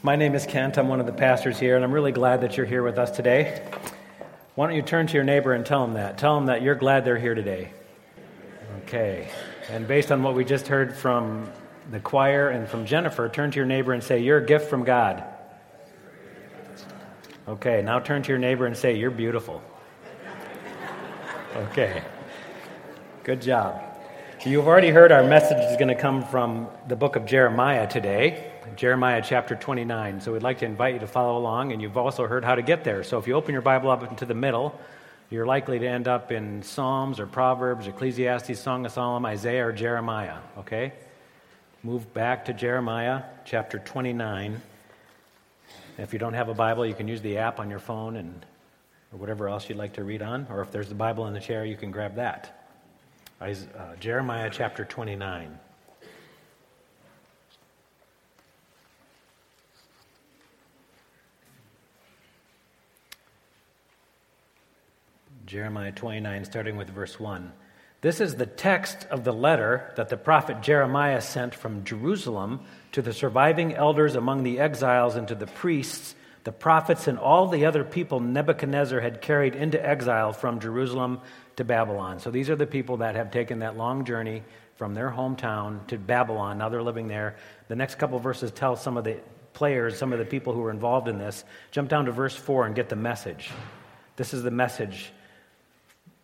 My name is Kent. I'm one of the pastors here, and I'm really glad that you're here with us today. Why don't you turn to your neighbor and tell them that? Tell them that you're glad they're here today. Okay. And based on what we just heard from the choir and from Jennifer, turn to your neighbor and say, You're a gift from God. Okay. Now turn to your neighbor and say, You're beautiful. Okay. Good job. You've already heard our message is going to come from the book of Jeremiah today. Jeremiah chapter 29. So we'd like to invite you to follow along, and you've also heard how to get there. So if you open your Bible up into the middle, you're likely to end up in Psalms or Proverbs, Ecclesiastes, Song of Solomon, Isaiah, or Jeremiah. Okay? Move back to Jeremiah chapter 29. If you don't have a Bible, you can use the app on your phone and or whatever else you'd like to read on. Or if there's the Bible in the chair, you can grab that. Uh, Jeremiah chapter 29. Jeremiah 29, starting with verse 1. This is the text of the letter that the prophet Jeremiah sent from Jerusalem to the surviving elders among the exiles and to the priests, the prophets, and all the other people Nebuchadnezzar had carried into exile from Jerusalem to Babylon. So these are the people that have taken that long journey from their hometown to Babylon. Now they're living there. The next couple verses tell some of the players, some of the people who were involved in this. Jump down to verse 4 and get the message. This is the message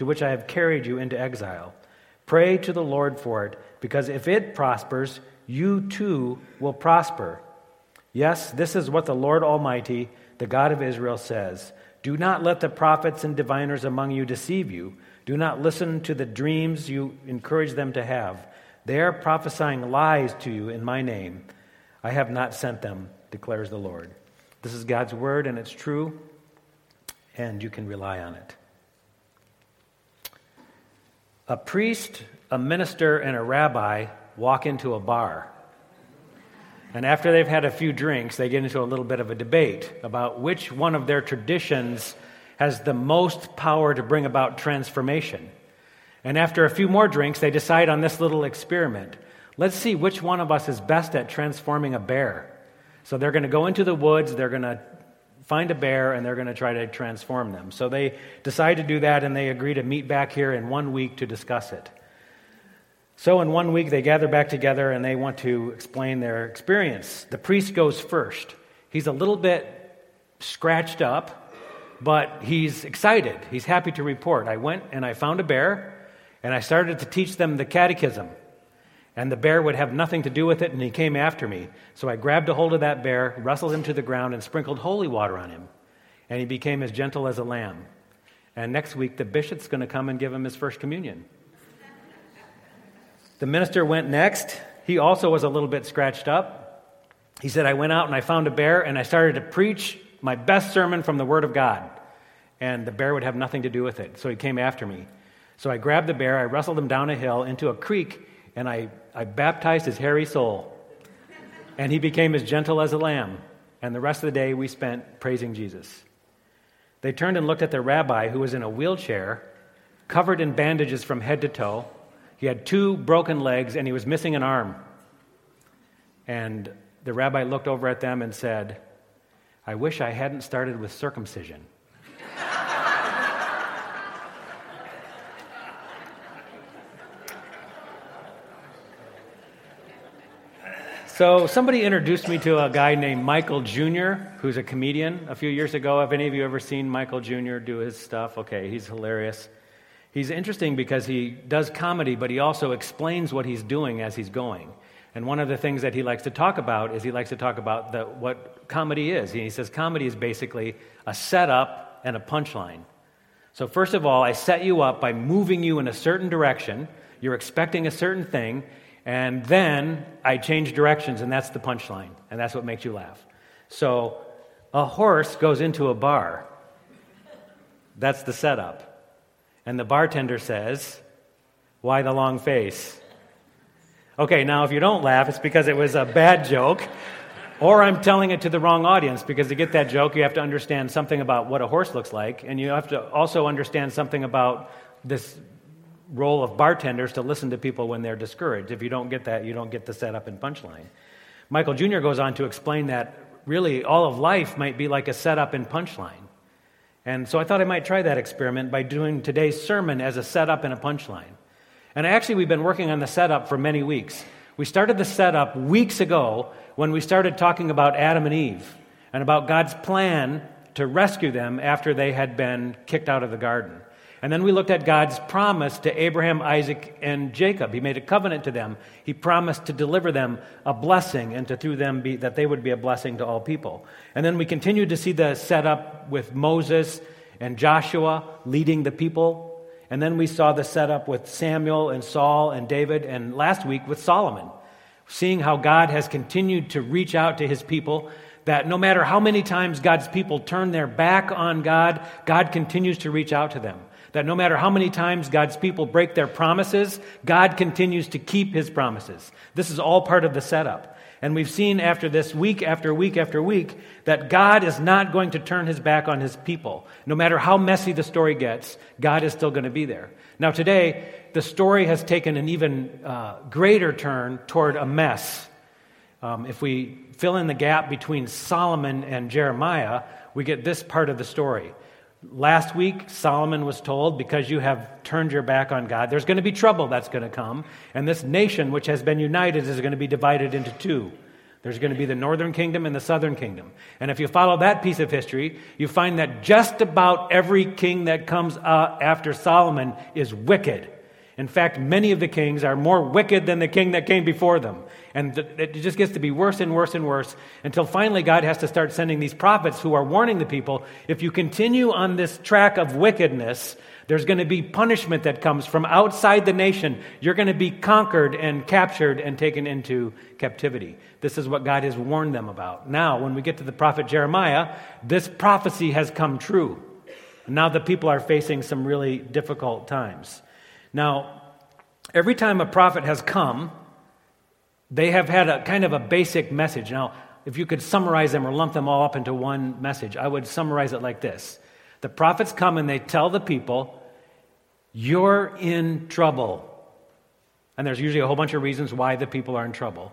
to which I have carried you into exile. Pray to the Lord for it, because if it prospers, you too will prosper. Yes, this is what the Lord Almighty, the God of Israel, says Do not let the prophets and diviners among you deceive you. Do not listen to the dreams you encourage them to have. They are prophesying lies to you in my name. I have not sent them, declares the Lord. This is God's word, and it's true, and you can rely on it. A priest, a minister, and a rabbi walk into a bar. And after they've had a few drinks, they get into a little bit of a debate about which one of their traditions has the most power to bring about transformation. And after a few more drinks, they decide on this little experiment. Let's see which one of us is best at transforming a bear. So they're going to go into the woods, they're going to find a bear and they're going to try to transform them. So they decide to do that and they agree to meet back here in one week to discuss it. So in one week, they gather back together and they want to explain their experience. The priest goes first. He's a little bit scratched up, but he's excited. He's happy to report. I went and I found a bear and I started to teach them the catechism and the bear would have nothing to do with it, and he came after me. So I grabbed a hold of that bear, wrestled him to the ground, and sprinkled holy water on him. And he became as gentle as a lamb. And next week, the bishop's going to come and give him his first communion. The minister went next. He also was a little bit scratched up. He said, I went out and I found a bear, and I started to preach my best sermon from the Word of God. And the bear would have nothing to do with it. So he came after me. So I grabbed the bear, I wrestled him down a hill into a creek, and I, I baptized his hairy soul. And he became as gentle as a lamb. And the rest of the day we spent praising Jesus. They turned and looked at their rabbi, who was in a wheelchair, covered in bandages from head to toe. He had two broken legs, and he was missing an arm. And the rabbi looked over at them and said, I wish I hadn't started with circumcision. So, somebody introduced me to a guy named Michael Jr., who's a comedian a few years ago. Have any of you ever seen Michael Jr. do his stuff? Okay, he's hilarious. He's interesting because he does comedy, but he also explains what he's doing as he's going. And one of the things that he likes to talk about is he likes to talk about the, what comedy is. He says comedy is basically a setup and a punchline. So, first of all, I set you up by moving you in a certain direction. You're expecting a certain thing, and then I change directions, and that's the punchline, and that's what makes you laugh. So A horse goes into a bar. That's the setup. And the bartender says, Why the long face? Okay, now if you don't laugh, it's because it was a bad joke, or I'm telling it to the wrong audience, because to get that joke, you have to understand something about what a horse looks like, and you have to also understand something about this role of bartenders to listen to people when they're discouraged. If you don't get that, you don't get the setup and punchline. Michael Jr. goes on to explain that really all of life might be like a setup and punchline. And so I thought I might try that experiment by doing today's sermon as a setup and a punchline. And actually, we've been working on the setup for many weeks. We started the setup weeks ago when we started talking about Adam and Eve and about God's plan to rescue them after they had been kicked out of the garden. And then we looked at God's promise to Abraham, Isaac, and Jacob. He made a covenant to them. He promised to deliver them a blessing and to through them be, that they would be a blessing to all people. And then we continued to see the setup with Moses and Joshua leading the people. And then we saw the setup with Samuel and Saul and David, and last week with Solomon, seeing how God has continued to reach out to his people that no matter how many times God's people turn their back on God, God continues to reach out to them. That no matter how many times God's people break their promises, God continues to keep his promises. This is all part of the setup. And we've seen after this, week after week after week, that God is not going to turn his back on his people. No matter how messy the story gets, God is still going to be there. Now, today, the story has taken an even uh, greater turn toward a mess. Um, if we fill in the gap between Solomon and Jeremiah, we get this part of the story. Last week, Solomon was told, because you have turned your back on God, there's going to be trouble that's going to come. And this nation, which has been united, is going to be divided into two. There's going to be the northern kingdom and the southern kingdom. And if you follow that piece of history, you find that just about every king that comes uh, after Solomon is wicked. In fact, many of the kings are more wicked than the king that came before them. And it just gets to be worse and worse and worse until finally God has to start sending these prophets who are warning the people if you continue on this track of wickedness, there's going to be punishment that comes from outside the nation. You're going to be conquered and captured and taken into captivity. This is what God has warned them about. Now, when we get to the prophet Jeremiah, this prophecy has come true. Now the people are facing some really difficult times. Now, every time a prophet has come, they have had a kind of a basic message. Now, if you could summarize them or lump them all up into one message, I would summarize it like this The prophets come and they tell the people, You're in trouble. And there's usually a whole bunch of reasons why the people are in trouble.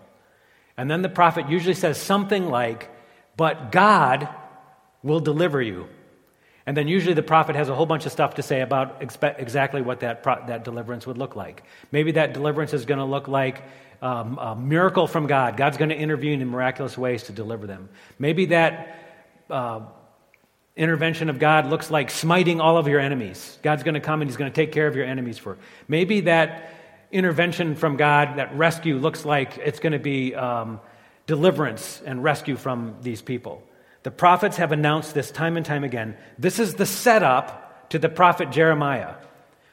And then the prophet usually says something like, But God will deliver you. And then usually the prophet has a whole bunch of stuff to say about expe- exactly what that, pro- that deliverance would look like. Maybe that deliverance is going to look like um, a miracle from God. God's going to intervene in miraculous ways to deliver them. Maybe that uh, intervention of God looks like smiting all of your enemies. God's going to come and he's going to take care of your enemies for. Maybe that intervention from God, that rescue, looks like it's going to be um, deliverance and rescue from these people. The prophets have announced this time and time again. This is the setup to the prophet Jeremiah.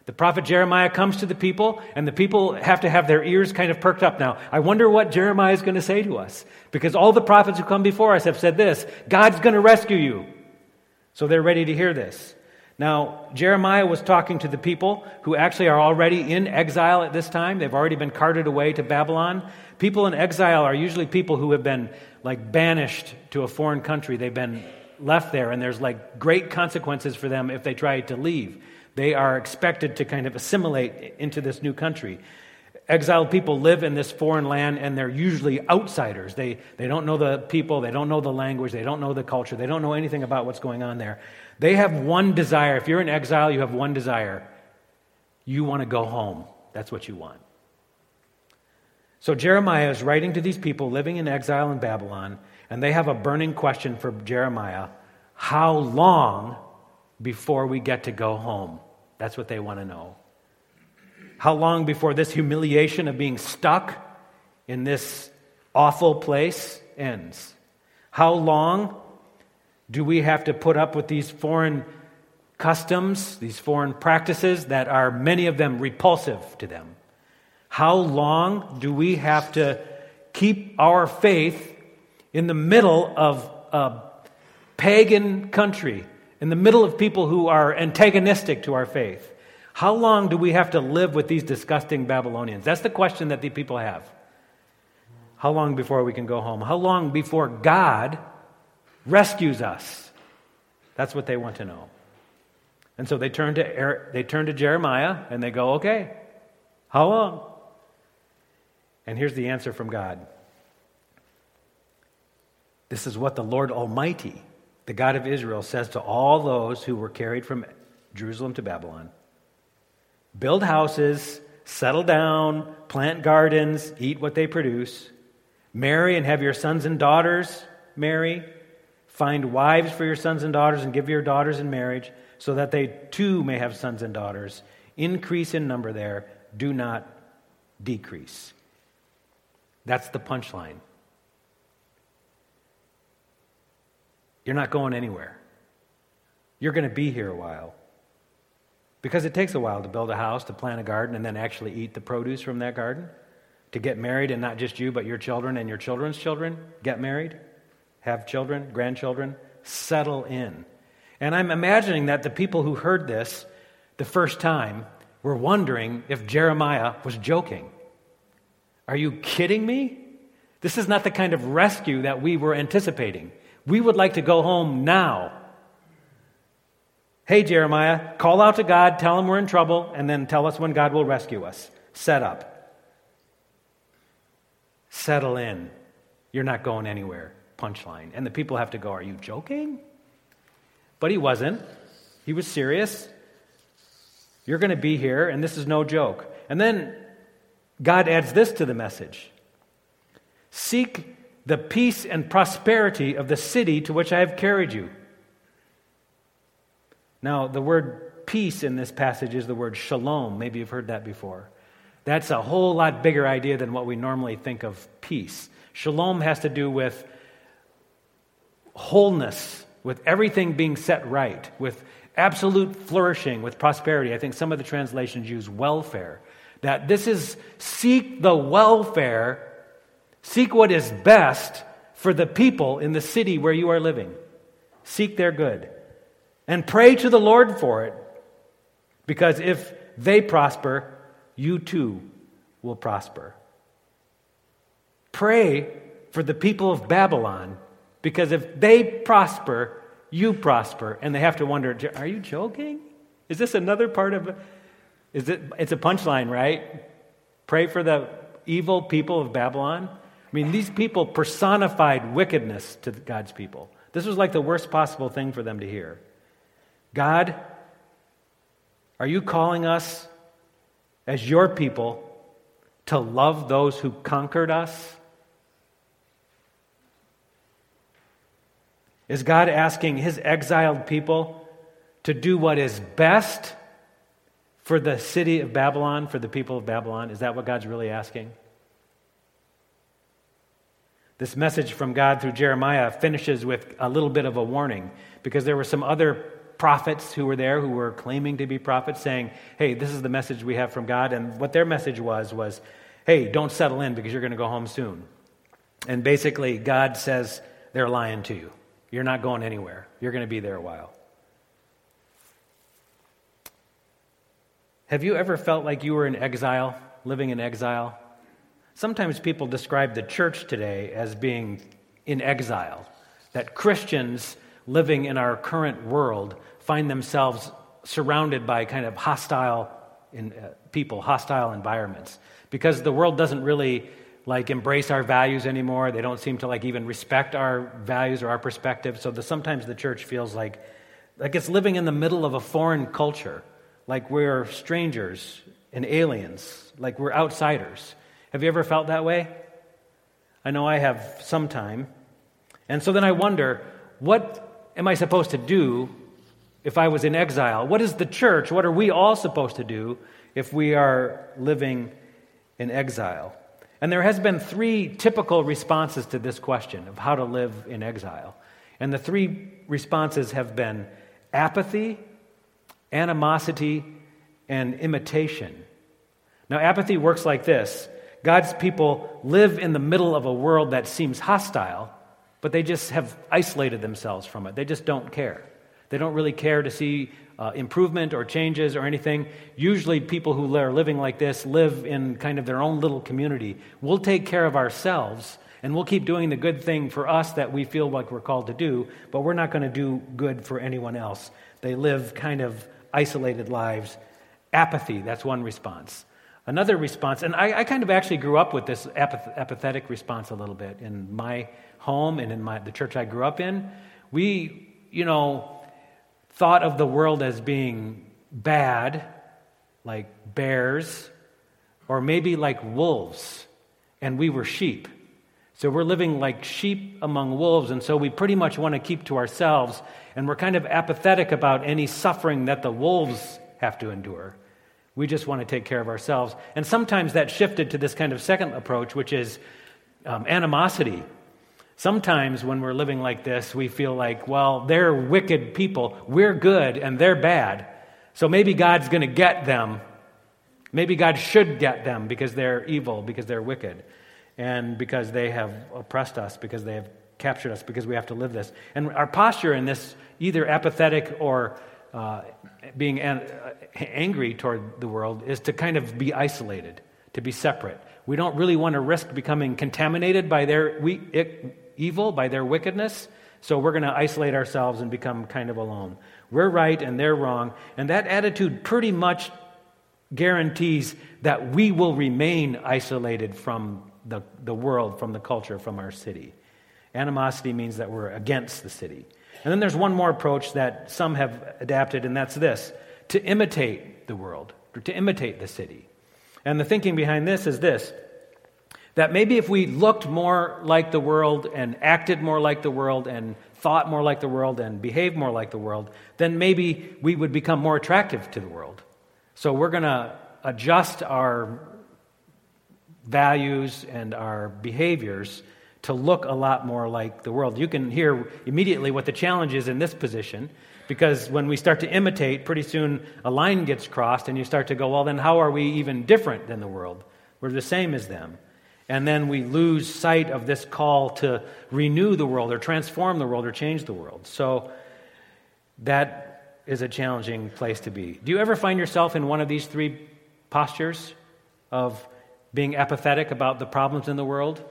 The prophet Jeremiah comes to the people, and the people have to have their ears kind of perked up now. I wonder what Jeremiah is going to say to us. Because all the prophets who come before us have said this God's going to rescue you. So they're ready to hear this. Now, Jeremiah was talking to the people who actually are already in exile at this time. They've already been carted away to Babylon. People in exile are usually people who have been like banished to a foreign country. They've been left there, and there's like great consequences for them if they try to leave. They are expected to kind of assimilate into this new country. Exiled people live in this foreign land, and they're usually outsiders. They, they don't know the people, they don't know the language, they don't know the culture, they don't know anything about what's going on there. They have one desire. If you're in exile, you have one desire. You want to go home. That's what you want. So Jeremiah is writing to these people living in exile in Babylon, and they have a burning question for Jeremiah How long before we get to go home? That's what they want to know. How long before this humiliation of being stuck in this awful place ends? How long do we have to put up with these foreign customs, these foreign practices that are many of them repulsive to them? How long do we have to keep our faith in the middle of a pagan country, in the middle of people who are antagonistic to our faith. How long do we have to live with these disgusting Babylonians? That's the question that the people have. How long before we can go home? How long before God rescues us? That's what they want to know. And so they turn to, er, they turn to Jeremiah and they go, okay, how long? And here's the answer from God This is what the Lord Almighty, the God of Israel, says to all those who were carried from Jerusalem to Babylon build houses, settle down, plant gardens, eat what they produce, marry and have your sons and daughters marry, find wives for your sons and daughters and give your daughters in marriage, so that they too may have sons and daughters. Increase in number there, do not decrease. That's the punchline. You're not going anywhere. You're going to be here a while. Because it takes a while to build a house, to plant a garden, and then actually eat the produce from that garden. To get married, and not just you, but your children and your children's children get married, have children, grandchildren, settle in. And I'm imagining that the people who heard this the first time were wondering if Jeremiah was joking. Are you kidding me? This is not the kind of rescue that we were anticipating. We would like to go home now. Hey, Jeremiah, call out to God, tell him we're in trouble, and then tell us when God will rescue us. Set up. Settle in. You're not going anywhere. Punchline. And the people have to go, Are you joking? But he wasn't. He was serious. You're going to be here, and this is no joke. And then God adds this to the message Seek the peace and prosperity of the city to which I have carried you. Now, the word peace in this passage is the word shalom. Maybe you've heard that before. That's a whole lot bigger idea than what we normally think of peace. Shalom has to do with wholeness, with everything being set right, with absolute flourishing, with prosperity. I think some of the translations use welfare. That this is seek the welfare, seek what is best for the people in the city where you are living. Seek their good. And pray to the Lord for it. Because if they prosper, you too will prosper. Pray for the people of Babylon, because if they prosper, you prosper. And they have to wonder, are you joking? Is this another part of is it it's a punchline, right? Pray for the evil people of Babylon. I mean, these people personified wickedness to God's people. This was like the worst possible thing for them to hear. God, are you calling us as your people to love those who conquered us? Is God asking his exiled people to do what is best for the city of Babylon, for the people of Babylon? Is that what God's really asking? This message from God through Jeremiah finishes with a little bit of a warning because there were some other prophets who were there who were claiming to be prophets saying, hey, this is the message we have from God. And what their message was, was, hey, don't settle in because you're going to go home soon. And basically, God says they're lying to you. You're not going anywhere. You're going to be there a while. Have you ever felt like you were in exile, living in exile? Sometimes people describe the church today as being in exile, that Christians living in our current world find themselves surrounded by kind of hostile in, uh, people, hostile environments, because the world doesn't really like embrace our values anymore. They don't seem to like even respect our values or our perspective. So the, sometimes the church feels like like it's living in the middle of a foreign culture, like we're strangers and aliens, like we're outsiders. Have you ever felt that way? I know I have sometime. And so then I wonder, what am I supposed to do if I was in exile? What is the church? What are we all supposed to do if we are living in exile? And there has been three typical responses to this question of how to live in exile. And the three responses have been apathy, animosity, and imitation. Now, apathy works like this God's people live in the middle of a world that seems hostile, but they just have isolated themselves from it. They just don't care. They don't really care to see uh, improvement or changes or anything. Usually, people who are living like this live in kind of their own little community. We'll take care of ourselves and we'll keep doing the good thing for us that we feel like we're called to do, but we're not going to do good for anyone else. They live kind of isolated lives. Apathy, that's one response. Another response, and I, I kind of actually grew up with this apath- apathetic response a little bit in my home and in my, the church I grew up in. We, you know, thought of the world as being bad, like bears, or maybe like wolves, and we were sheep. So we're living like sheep among wolves, and so we pretty much want to keep to ourselves, and we're kind of apathetic about any suffering that the wolves have to endure. We just want to take care of ourselves. And sometimes that shifted to this kind of second approach, which is um, animosity. Sometimes when we're living like this, we feel like, well, they're wicked people. We're good and they're bad. So maybe God's going to get them. Maybe God should get them because they're evil, because they're wicked and because they have oppressed us, because they have captured us, because we have to live this. And our posture in this, either apathetic or uh, being an, uh, angry toward the world, is to kind of be isolated, to be separate. We don't really want to risk becoming contaminated by their we, it, evil, by their wickedness. So we're going to isolate ourselves and become kind of alone. We're right and they're wrong. And that attitude pretty much guarantees that we will remain isolated from the, the world, from the culture, from our city. Animosity means that we're against the city. And then there's one more approach that some have adapted, and that's this to imitate the world, or to imitate the city. And the thinking behind this is this that maybe if we looked more like the world and acted more like the world and thought more like the world and behaved more like the world, then maybe we would become more attractive to the world. So we're going to adjust our values and our behaviors to look a lot more like the world. You can hear immediately what the challenge is in this position because when we start to imitate, pretty soon a line gets crossed and you start to go, well, then how are we even different than the world? We're the same as them. And then we lose sight of this call to renew the world or transform the world or change the world. So that is a challenging place to be. Do you ever find yourself in one of these three postures of being apathetic about the problems in the world,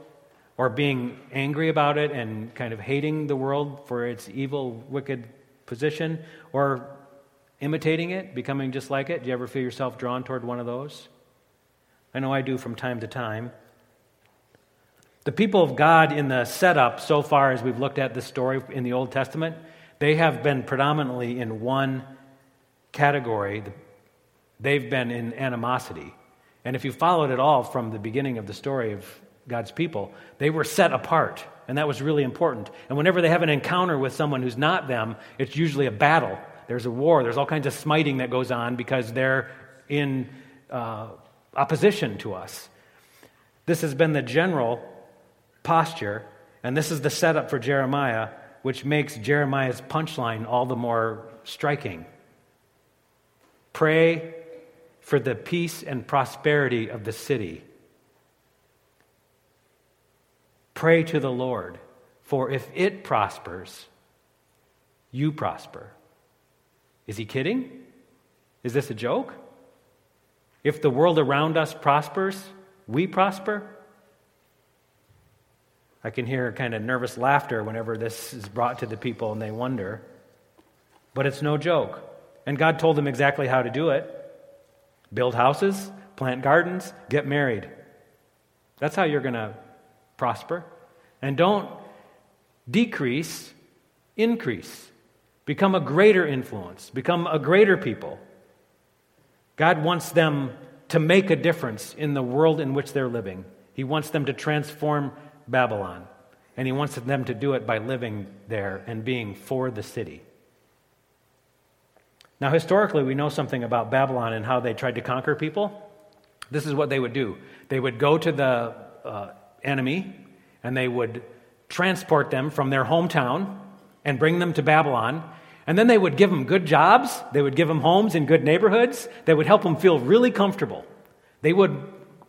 or being angry about it and kind of hating the world for its evil, wicked position, or imitating it, becoming just like it? Do you ever feel yourself drawn toward one of those? I know I do from time to time. The people of God in the setup, so far as we've looked at this story in the Old Testament, they have been predominantly in one category. They've been in animosity. And if you followed it all from the beginning of the story of God's people, they were set apart. And that was really important. And whenever they have an encounter with someone who's not them, it's usually a battle. There's a war. There's all kinds of smiting that goes on because they're in uh, opposition to us. This has been the general posture, and this is the setup for Jeremiah, which makes Jeremiah's punchline all the more striking. Pray for the peace and prosperity of the city. Pray to the Lord, for if it prospers, you prosper. Is he kidding? Is this a joke? If the world around us prospers, we prosper? I can hear kind of nervous laughter whenever this is brought to the people and they wonder. But it's no joke. And God told them exactly how to do it build houses, plant gardens, get married. That's how you're going to prosper. And don't decrease, increase. Become a greater influence, become a greater people. God wants them to make a difference in the world in which they're living. He wants them to transform Babylon. And He wants them to do it by living there and being for the city. Now, historically, we know something about Babylon and how they tried to conquer people. This is what they would do they would go to the uh, enemy and they would transport them from their hometown and bring them to Babylon. And then they would give them good jobs, they would give them homes in good neighborhoods, they would help them feel really comfortable. They would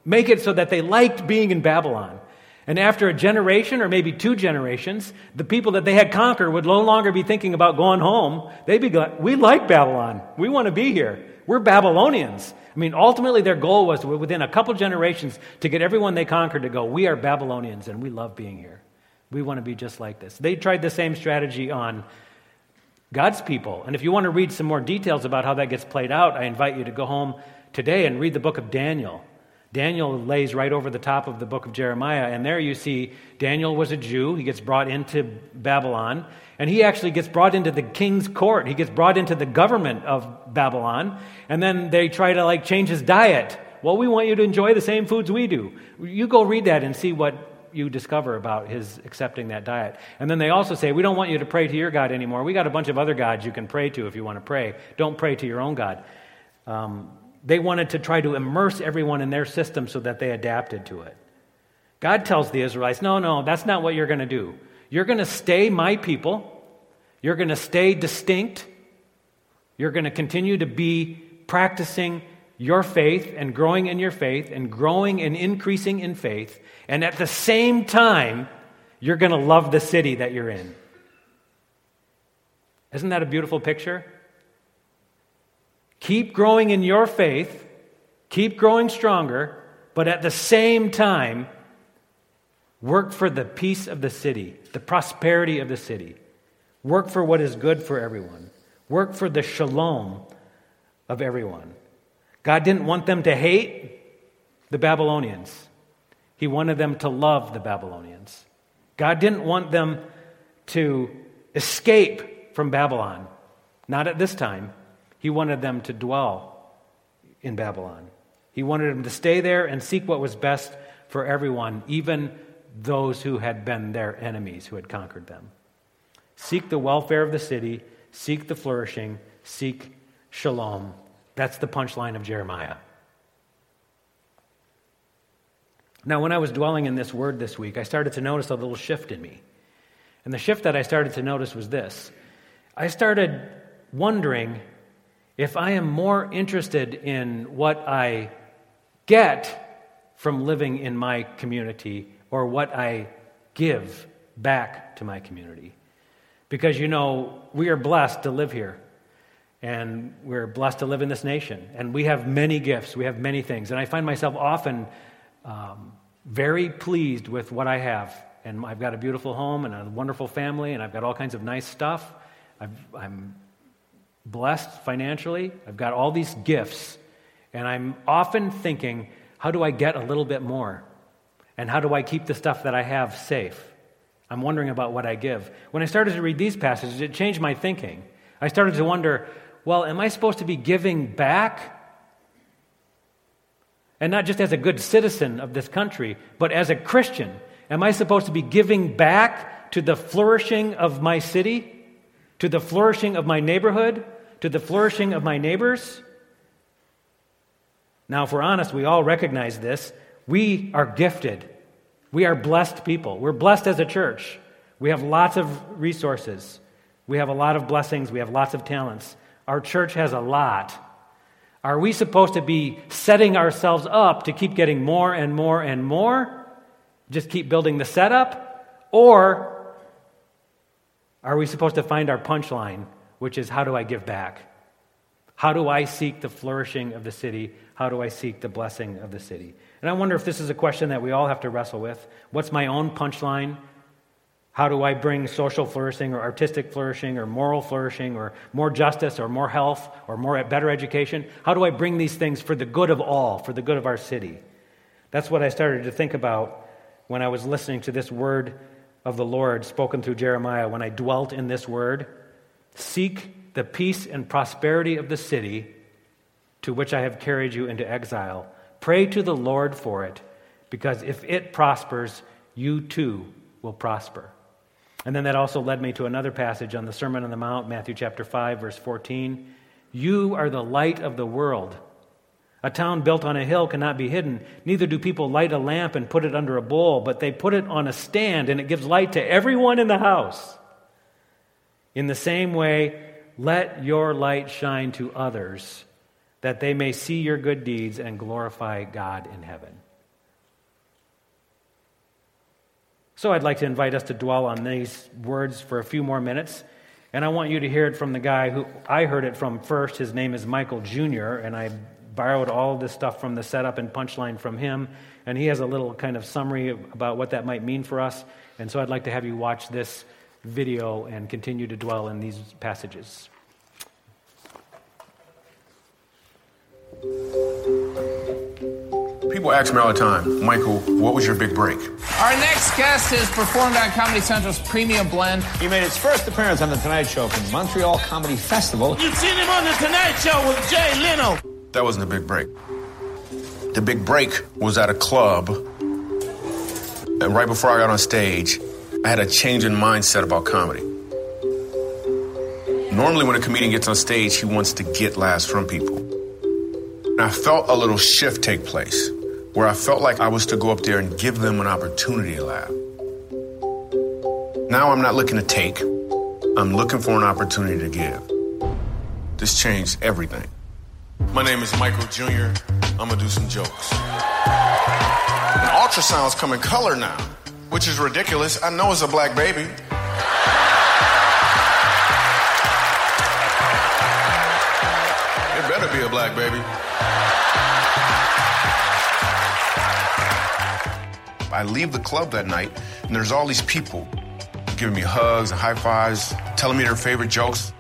make it so that they liked being in Babylon. And after a generation or maybe two generations, the people that they had conquered would no longer be thinking about going home. They'd be like, We like Babylon. We want to be here. We're Babylonians. I mean, ultimately, their goal was within a couple generations to get everyone they conquered to go, We are Babylonians and we love being here. We want to be just like this. They tried the same strategy on God's people. And if you want to read some more details about how that gets played out, I invite you to go home today and read the book of Daniel. Daniel lays right over the top of the book of Jeremiah, and there you see Daniel was a Jew. He gets brought into Babylon, and he actually gets brought into the king's court. He gets brought into the government of Babylon, and then they try to like change his diet. Well, we want you to enjoy the same foods we do. You go read that and see what you discover about his accepting that diet. And then they also say, We don't want you to pray to your God anymore. We got a bunch of other gods you can pray to if you want to pray. Don't pray to your own God. Um, they wanted to try to immerse everyone in their system so that they adapted to it. God tells the Israelites, no, no, that's not what you're going to do. You're going to stay my people. You're going to stay distinct. You're going to continue to be practicing your faith and growing in your faith and growing and increasing in faith. And at the same time, you're going to love the city that you're in. Isn't that a beautiful picture? Keep growing in your faith, keep growing stronger, but at the same time, work for the peace of the city, the prosperity of the city. Work for what is good for everyone. Work for the shalom of everyone. God didn't want them to hate the Babylonians, He wanted them to love the Babylonians. God didn't want them to escape from Babylon, not at this time. He wanted them to dwell in Babylon. He wanted them to stay there and seek what was best for everyone, even those who had been their enemies, who had conquered them. Seek the welfare of the city, seek the flourishing, seek shalom. That's the punchline of Jeremiah. Now, when I was dwelling in this word this week, I started to notice a little shift in me. And the shift that I started to notice was this I started wondering if I am more interested in what I get from living in my community or what I give back to my community. Because, you know, we are blessed to live here. And we're blessed to live in this nation. And we have many gifts. We have many things. And I find myself often um, very pleased with what I have. And I've got a beautiful home and a wonderful family, and I've got all kinds of nice stuff. i am blessed financially. I've got all these gifts. And I'm often thinking, how do I get a little bit more? And how do I keep the stuff that I have safe? I'm wondering about what I give. When I started to read these passages, it changed my thinking. I started to wonder, well, am I supposed to be giving back? And not just as a good citizen of this country, but as a Christian. Am I supposed to be giving back to the flourishing of my city? To the flourishing of my neighborhood? To the flourishing of my neighbors? Now, if we're honest, we all recognize this. We are gifted. We are blessed people. We're blessed as a church. We have lots of resources. We have a lot of blessings. We have lots of talents. Our church has a lot. Are we supposed to be setting ourselves up to keep getting more and more and more? Just keep building the setup? Or are we supposed to find our punchline which is how do I give back? How do I seek the flourishing of the city? How do I seek the blessing of the city? And I wonder if this is a question that we all have to wrestle with. What's my own punchline? How do I bring social flourishing or artistic flourishing or moral flourishing or more justice or more health or more better education? How do I bring these things for the good of all, for the good of our city? That's what I started to think about when I was listening to this word of the Lord spoken through Jeremiah, when I dwelt in this word. Seek the peace and prosperity of the city to which I have carried you into exile. Pray to the Lord for it, because if it prospers, you too will prosper. And then that also led me to another passage on the Sermon on the Mount, Matthew chapter 5, verse 14. You are the light of the world. A town built on a hill cannot be hidden. Neither do people light a lamp and put it under a bowl, but they put it on a stand, and it gives light to everyone in the house. In the same way, let your light shine to others, that they may see your good deeds and glorify God in heaven. So I'd like to invite us to dwell on these words for a few more minutes. And I want you to hear it from the guy who I heard it from first. His name is Michael Jr., and I borrowed all this stuff from the setup and punchline from him. And he has a little kind of summary about what that might mean for us. And so I'd like to have you watch this video and continue to dwell in these passages. People ask me all the time, Michael, what was your big break? Our next guest has performed on Comedy Central's Premium Blend. He made his first appearance on The Tonight Show from the Montreal Comedy Festival. You've seen him on The Tonight Show with Jay Leno. That wasn't a big break. The big break was at a club. And right before I got on stage, I had a change in mindset about comedy. Normally, when a comedian gets on stage, he wants to get laughs from people. And I felt a little shift take place where I felt like I was to go up there and give them an opportunity to laugh. Now I'm not looking to take, I'm looking for an opportunity to give. This changed everything. My name is Michael Jr. I'm gonna do some jokes. And ultrasounds come in color now, which is ridiculous. I know it's a black baby. It better be a black baby. I leave the club that night, and there's all these people giving me hugs and high fives, telling me their favorite jokes.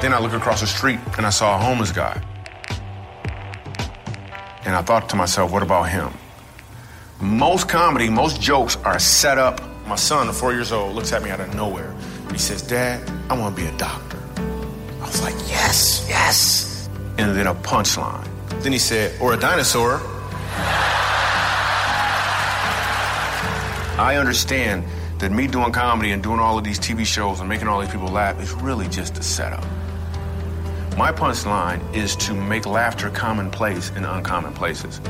Then I look across the street and I saw a homeless guy. And I thought to myself, what about him? Most comedy, most jokes are set up. My son, four years old, looks at me out of nowhere. He says, Dad, I want to be a doctor. I was like, yes, yes. And then a punchline. Then he said, or a dinosaur. I understand that me doing comedy and doing all of these TV shows and making all these people laugh is really just a setup. My punchline is to make laughter commonplace in uncommon places.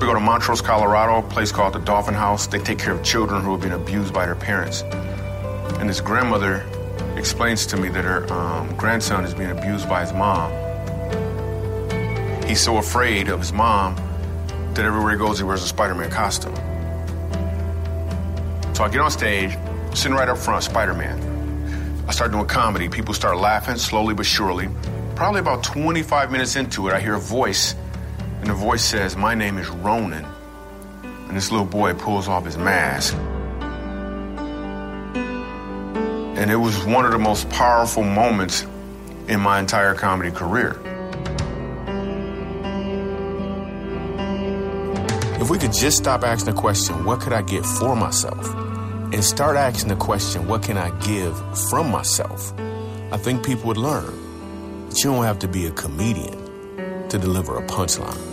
We go to Montrose, Colorado, a place called the Dolphin House. They take care of children who have been abused by their parents. And this grandmother explains to me that her um, grandson is being abused by his mom. He's so afraid of his mom that everywhere he goes, he wears a Spider Man costume. So I get on stage, sitting right up front, Spider Man. I start doing comedy. People start laughing slowly but surely. Probably about 25 minutes into it, I hear a voice, and the voice says, My name is Ronan. And this little boy pulls off his mask. And it was one of the most powerful moments in my entire comedy career. If we could just stop asking the question, what could I get for myself? and start asking the question, what can I give from myself? I think people would learn that you don't have to be a comedian to deliver a punchline.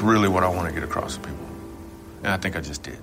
Really what I want to get across to people. And I think I just did.